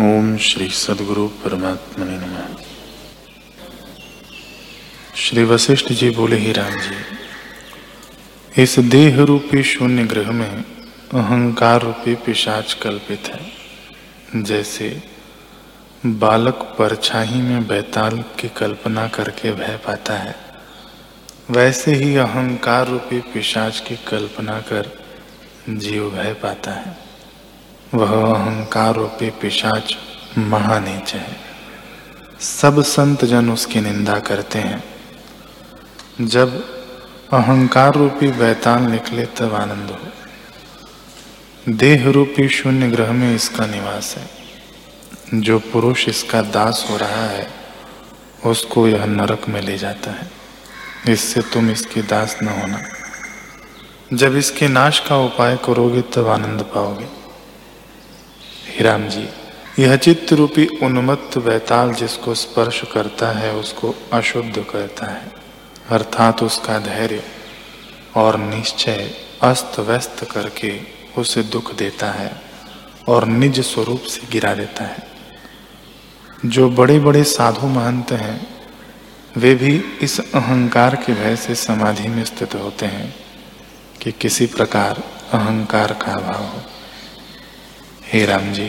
ओम श्री सदगुरु परमात्मा ने नमः। श्री वशिष्ठ जी बोले, ही राम जी, इस देह रूपी शून्य ग्रह में अहंकार रूपी पिशाच कल्पित है। जैसे बालक परछाई में बैताल की कल्पना करके भय पाता है, वैसे ही अहंकार रूपी पिशाच की कल्पना कर जीव भय पाता है। वह अहंकार रूपी पिशाच महानीच। है सब संत जन उसकी निंदा करते हैं। जब अहंकार रूपी बैताल निकले तब आनंद हो। देह रूपी शून्य ग्रह में इसका निवास है। जो पुरुष इसका दास हो रहा है, उसको यह नरक में ले जाता है। इससे तुम इसके दास न होना। जब इसके नाश का उपाय करोगे तब आनंद पाओगे। हिराम जी। यह चित्त रूपी उन्मत्त वैताल जिसको स्पर्श करता है, उसको अशुद्ध करता है। अर्थात उसका धैर्य और निश्चय अस्त व्यस्त करके उसे दुख देता है और निज स्वरूप से गिरा देता है। जो बड़े बड़े साधु महंत हैं, वे भी इस अहंकार के भय से समाधि में स्थित होते हैं कि किसी प्रकार अहंकार का अभाव हो। हे राम जी,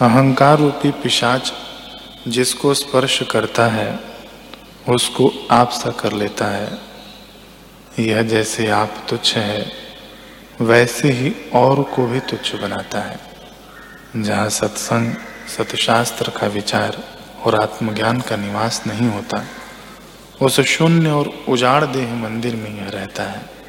अहंकार रूपी पिशाच जिसको स्पर्श करता है, उसको आप सा कर लेता है। यह जैसे आप तुच्छ है, वैसे ही और को भी तुच्छ बनाता है। जहाँ सत्संग, सतशास्त्र का विचार और आत्मज्ञान का निवास नहीं होता, उस शून्य और उजाड़ देह मंदिर में यह रहता है।